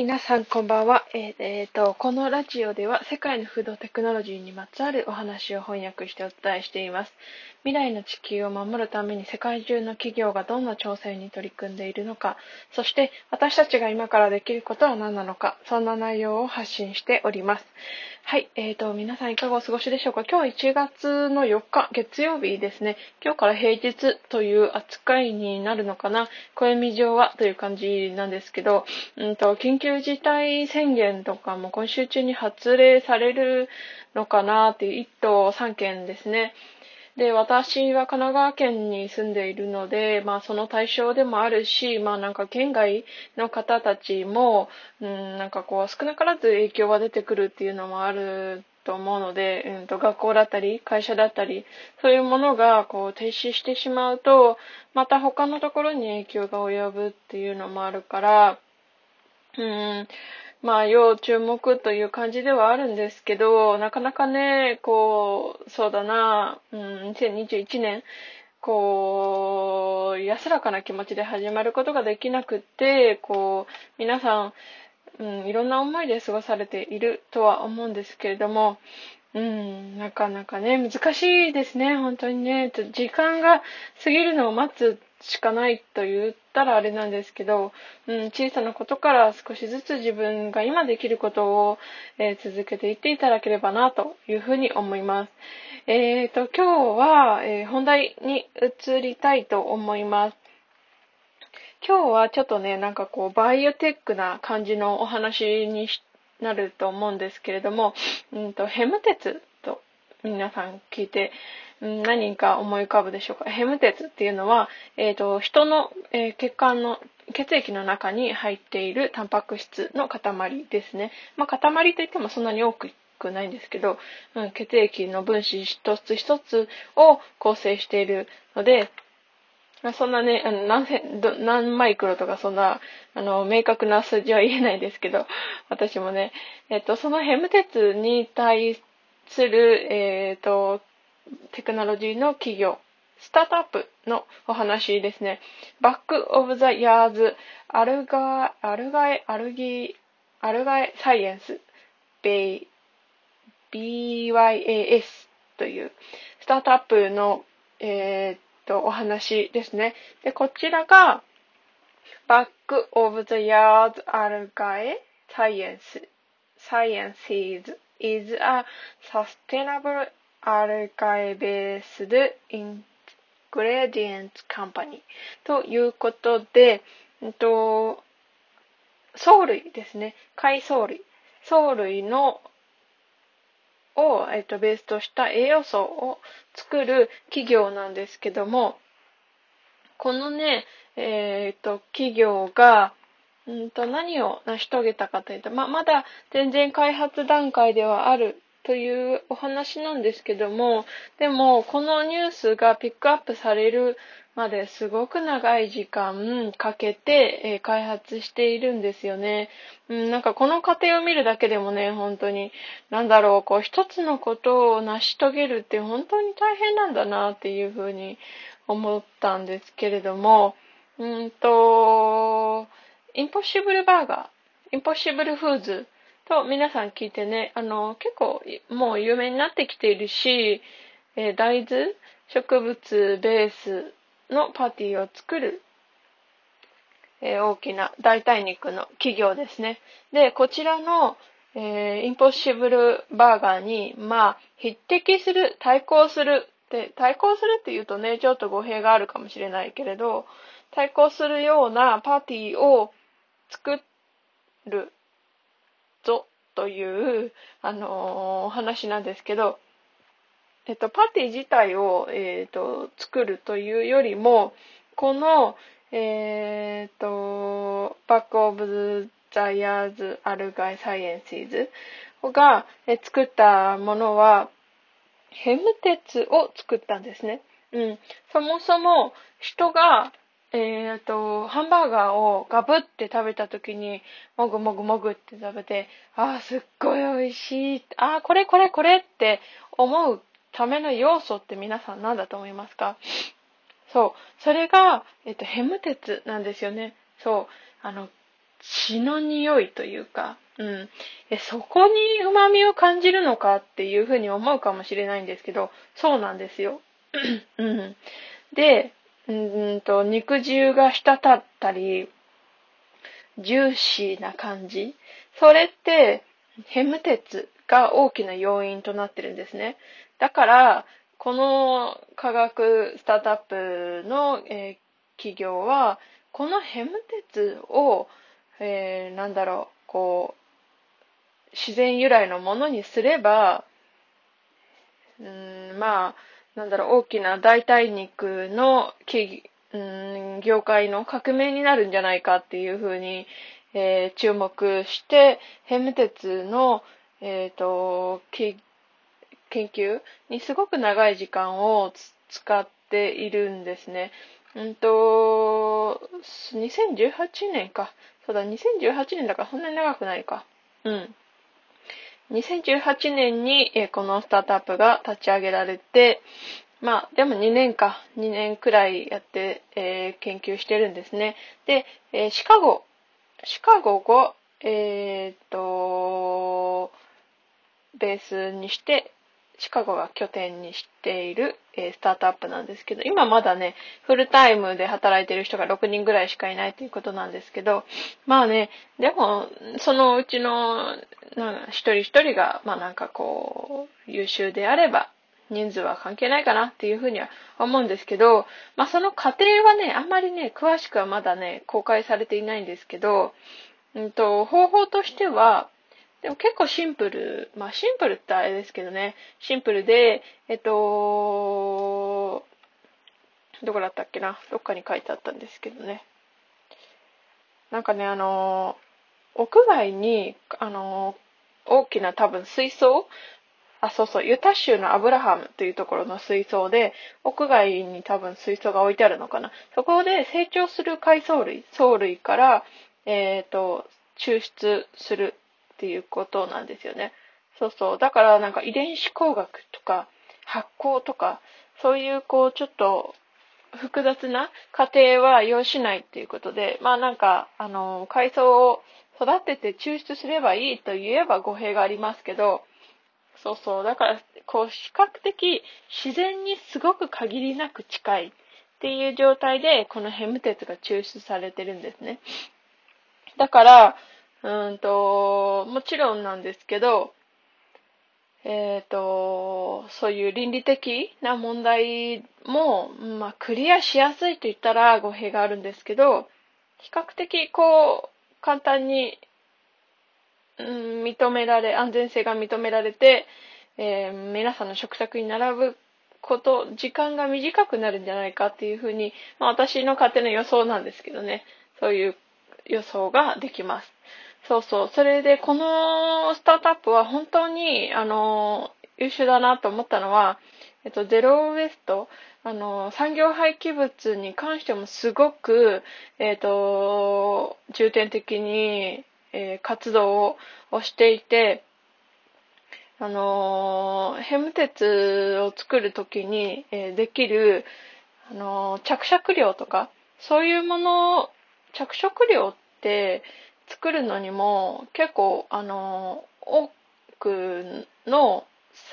皆さんこんばんは。えーえーと、このラジオでは世界のフードテクノロジーにまつわるお話を翻訳してお伝えしています。未来の地球を守るために世界中の企業がどんな挑戦に取り組んでいるのか、そして私たちが今からできることは何なのか、そんな内容を発信しております。はい、えーと、皆さんいかがお過ごしでしょうか？今日1月の4日、月曜日ですね。今日から平日という扱いになるのかな？暦上はという感じなんですけど、うんと、緊急事態宣言とかも今週中に発令されるのかなっていう1都3県ですね。で、私は神奈川県に住んでいるので、まあその対象でもあるし、まあなんか県外の方たちも、うん、なんかこう少なからず影響が出てくるっていうのもあると思うので、うんと、学校だったり会社だったりそういうものがこう停止してしまうとまた他のところに影響が及ぶっていうのもあるからうん。まあ、要注目という感じではあるんですけど、なかなかね、こう、そうだな、うん、2021年、こう、安らかな気持ちで始まることができなくって、こう、皆さん、うん、いろんな思いで過ごされているとは思うんですけれども、うん、なかなかね、難しいですね、本当にね。時間が過ぎるのを待つしかないと言ったらあれなんですけど、うん、小さなことから少しずつ自分が今できることを、えー、続けていっていただければなというふうに思います。えっ、ー、と、今日は、えー、本題に移りたいと思います。今日はちょっとね、なんかこう、バイオテックな感じのお話にしなると思うんですけれども、うんと、ヘム鉄と皆さん聞いて、何か思い浮かぶでしょうか？ヘム鉄っていうのは、えっ、ー、と、人の、えー、血管の、血液の中に入っているタンパク質の塊ですね。まあ、塊といってもそんなに多くないんですけど、うん、血液の分子一つ一つを構成しているので、そんなね、あの何千何マイクロとかそんな、あの、明確な数字は言えないですけど、私もね、えっと、そのヘム鉄に対する、えっと、テクノロジーの企業、スタートアップのお話ですね。バックオブザヤーズアルガ、アルガエ、アルギ、アルガエサイエンス、ベイ、BYAS というスタートアップの、えー、っと、お話ですね。で、こちらが、バックオブザヤーズアルガエサイエンス、Sciences is a sustainable アルカイベースでイングレディエンツカンパニーということで、と、藻類ですね。海藻類。藻類のを、えっと、ベースとした栄養素を作る企業なんですけども、このね、えっ、と、企業が、うんと、何を成し遂げたかというと、ま、まだ全然開発段階ではあるというお話なんですけども、でも、このニュースがピックアップされるまですごく長い時間かけて、え開発しているんですよね。うん、なんかこの過程を見るだけでもね、本当に、なんだろう、こう一つのことを成し遂げるって本当に大変なんだなっていうふうに思ったんですけれども、うんと、インポッシブルバーガー、インポッシブルフーズと、皆さん聞いてね、あの、結構もう有名になってきているし、えー、大豆、植物ベースのパーティーを作る、えー、大きな代替肉の企業ですね。で、こちらの、えー、インポッシブルバーガーに、まあ、匹敵する、対抗するで、対抗するって言うとね、ちょっと語弊があるかもしれないけれど、対抗するようなパーティーを作るぞという、あのー、話なんですけど、えっと、パティ自体を、えっと、作るというよりも、この、えっと、 Back of the Yards Algae Sciences が、作ったものは、ヘム鉄を作ったんですね。うん。そもそも人がえっ、ー、と、ハンバーガーをガブって食べた時に、もぐもぐもぐって食べて、ああ、すっごい美味しい。ああ、これこれこれって思うための要素って皆さん何だと思いますか？そう。それが、えっ、と、ヘム鉄なんですよね。そう。あの、血の匂いというか、うん。え、そこに旨味を感じるのかっていうふうに思うかもしれないんですけど、そうなんですよ。うん。で、うんと、肉汁が滴ったり、ジューシーな感じ。それって、ヘム鉄が大きな要因となってるんですね。だから、この科学スタートアップの、えー、企業は、このヘム鉄を、えー、なんだろう、こう、自然由来のものにすれば、うん、まあ、なんだろう、大きな代替肉のうん、業界の革命になるんじゃないかっていうふうに、えー、注目して、ヘム鉄の、えっ、ー、と、研究にすごく長い時間を使っているんですね。うんと、2018年か。そうだ、2018年だからそんなに長くないか。うん。2018年に、え、このスタートアップが立ち上げられて、まあ、でも2年か、2年くらいやって、えー、研究してるんですね。で、えー、シカゴ、シカゴを、えー、っと、ベースにして、シカゴが拠点にしている、えー、スタートアップなんですけど、今まだね、フルタイムで働いてる人が6人ぐらいしかいないということなんですけど、まあね、でも、そのうちの、なん一人一人が、まあなんかこう、優秀であれば、人数は関係ないかなっていうふうには思うんですけど、まあその過程はね、あんまりね、詳しくはまだね、公開されていないんですけど、うんと、方法としては、でも結構シンプル、まあシンプルってあれですけどね、シンプルで、えっと、どこだったっけな？どっかに書いてあったんですけどね。なんかね、あの、屋外に、あの、大きな多分水槽？あ、そうそう、ユタ州のアブラハムというところの水槽で、屋外に多分水槽が置いてあるのかな。そこで成長する海藻類、藻類から、えっ、ー、と、抽出する。っていうことなんですよね。そうそう。だからなんか遺伝子工学とか発酵とか、そういうこうちょっと複雑な過程は要しないっていうことで、まあなんか、あの、海藻を育てて抽出すればいいと言えば語弊がありますけど、そうそう。だから、こう、比較的自然にすごく限りなく近いっていう状態で、このヘム鉄が抽出されてるんですね。だから、うんと、もちろんなんですけど、えっ、ー、と、そういう倫理的な問題も、まあ、クリアしやすいと言ったら語弊があるんですけど、比較的こう、簡単にうん、認められ、安全性が認められて、えー、皆さんの食卓に並ぶこと、時間が短くなるんじゃないかっていうふうに、まあ私の勝手な予想なんですけどね、そういう予想ができます。そうそう。それで、このスタートアップは本当に、あの、優秀だなと思ったのは、えっと、ゼロウエスト、あの、産業廃棄物に関してもすごく、えっと、重点的に、えー、活動をしていて、あの、ヘム鉄を作るときに、えー、できる、あの、着色料とか、そういうものを、着色料って作るのにも結構、あの多くの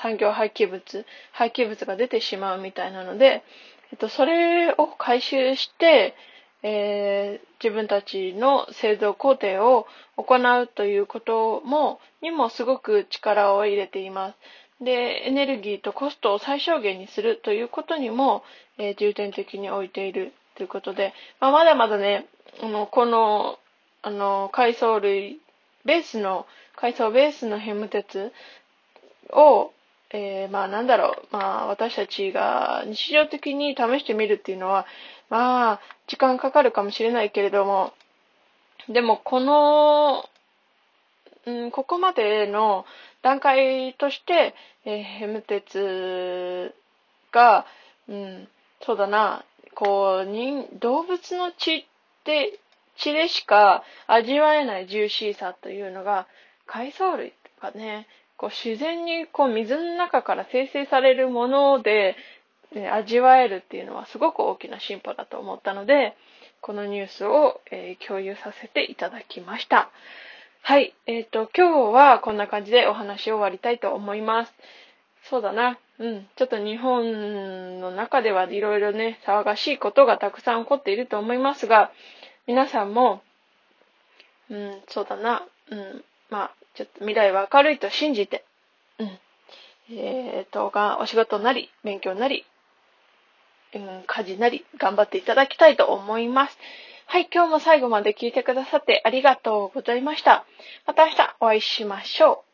産業廃棄物、廃棄物が出てしまうみたいなので、えっと、それを回収して、えー、自分たちの製造工程を行うということも、にもすごく力を入れています。で、エネルギーとコストを最小限にするということにも、えー、重点的に置いているということで、まあ、まだまだね、あの、この、あの、海藻類、ベースの、海藻ベースのヘム鉄を、えー、まあなんだろう、まあ私たちが日常的に試してみるっていうのは、まあ、時間かかるかもしれないけれども、でもこの、うん、ここまでの段階として、えー、ヘム鉄が、うん、そうだな、こう、人、動物の血で、血でしか味わえないジューシーさというのが、海藻類とかね、こう自然にこう水の中から生成されるもので、味わえるっていうのはすごく大きな進歩だと思ったので、このニュースを、えー、共有させていただきました。はい。えっ、ー、と、今日はこんな感じでお話を終わりたいと思います。そうだな。うん。ちょっと日本の中ではいろいろね、騒がしいことがたくさん起こっていると思いますが、皆さんも、うん、そうだな。うん。まあ、ちょっと未来は明るいと信じて、うん。えっ、ー、と、が、お仕事なり、勉強なり、うん、家事なり、頑張っていただきたいと思います。はい、今日も最後まで聞いてくださってありがとうございました。また明日お会いしましょう。